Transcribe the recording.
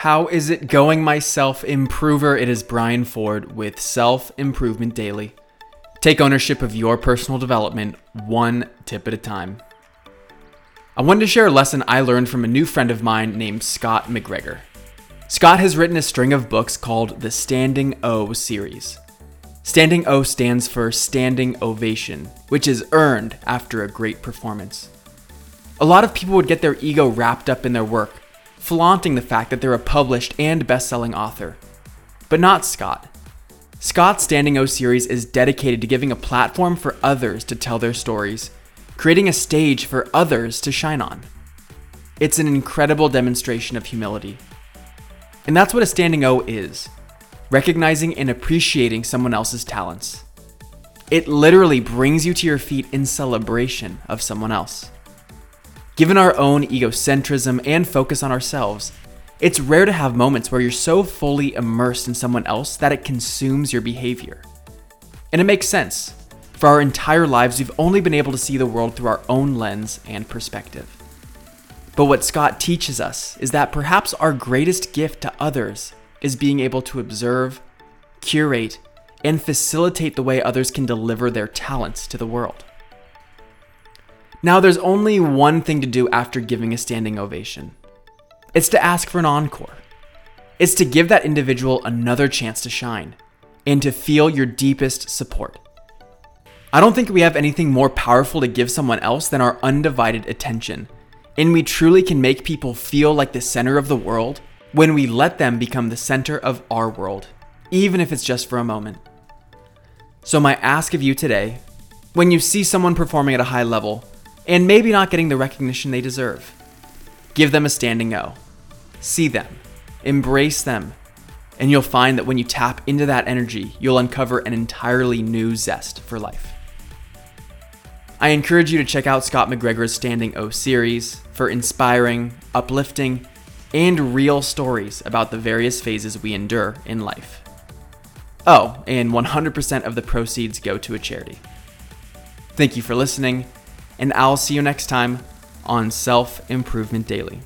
How is it going, my self improver? It is Brian Ford with Self Improvement Daily. Take ownership of your personal development one tip at a time. I wanted to share a lesson I learned from a new friend of mine named Scott McGregor. Scott has written a string of books called the Standing O series. Standing O stands for Standing Ovation, which is earned after a great performance. A lot of people would get their ego wrapped up in their work, flaunting the fact that they're a published and best selling author. But not Scott. Scott's Standing O series is dedicated to giving a platform for others to tell their stories, creating a stage for others to shine on. It's an incredible demonstration of humility. And that's what a Standing O is recognizing and appreciating someone else's talents. It literally brings you to your feet in celebration of someone else. Given our own egocentrism and focus on ourselves, it's rare to have moments where you're so fully immersed in someone else that it consumes your behavior. And it makes sense. For our entire lives, we've only been able to see the world through our own lens and perspective. But what Scott teaches us is that perhaps our greatest gift to others is being able to observe, curate, and facilitate the way others can deliver their talents to the world. Now, there's only one thing to do after giving a standing ovation it's to ask for an encore. It's to give that individual another chance to shine and to feel your deepest support. I don't think we have anything more powerful to give someone else than our undivided attention. And we truly can make people feel like the center of the world when we let them become the center of our world, even if it's just for a moment. So, my ask of you today when you see someone performing at a high level and maybe not getting the recognition they deserve, give them a standing O. See them, embrace them, and you'll find that when you tap into that energy, you'll uncover an entirely new zest for life. I encourage you to check out Scott McGregor's Standing O series for inspiring, uplifting, and real stories about the various phases we endure in life. Oh, and 100% of the proceeds go to a charity. Thank you for listening, and I'll see you next time on Self Improvement Daily.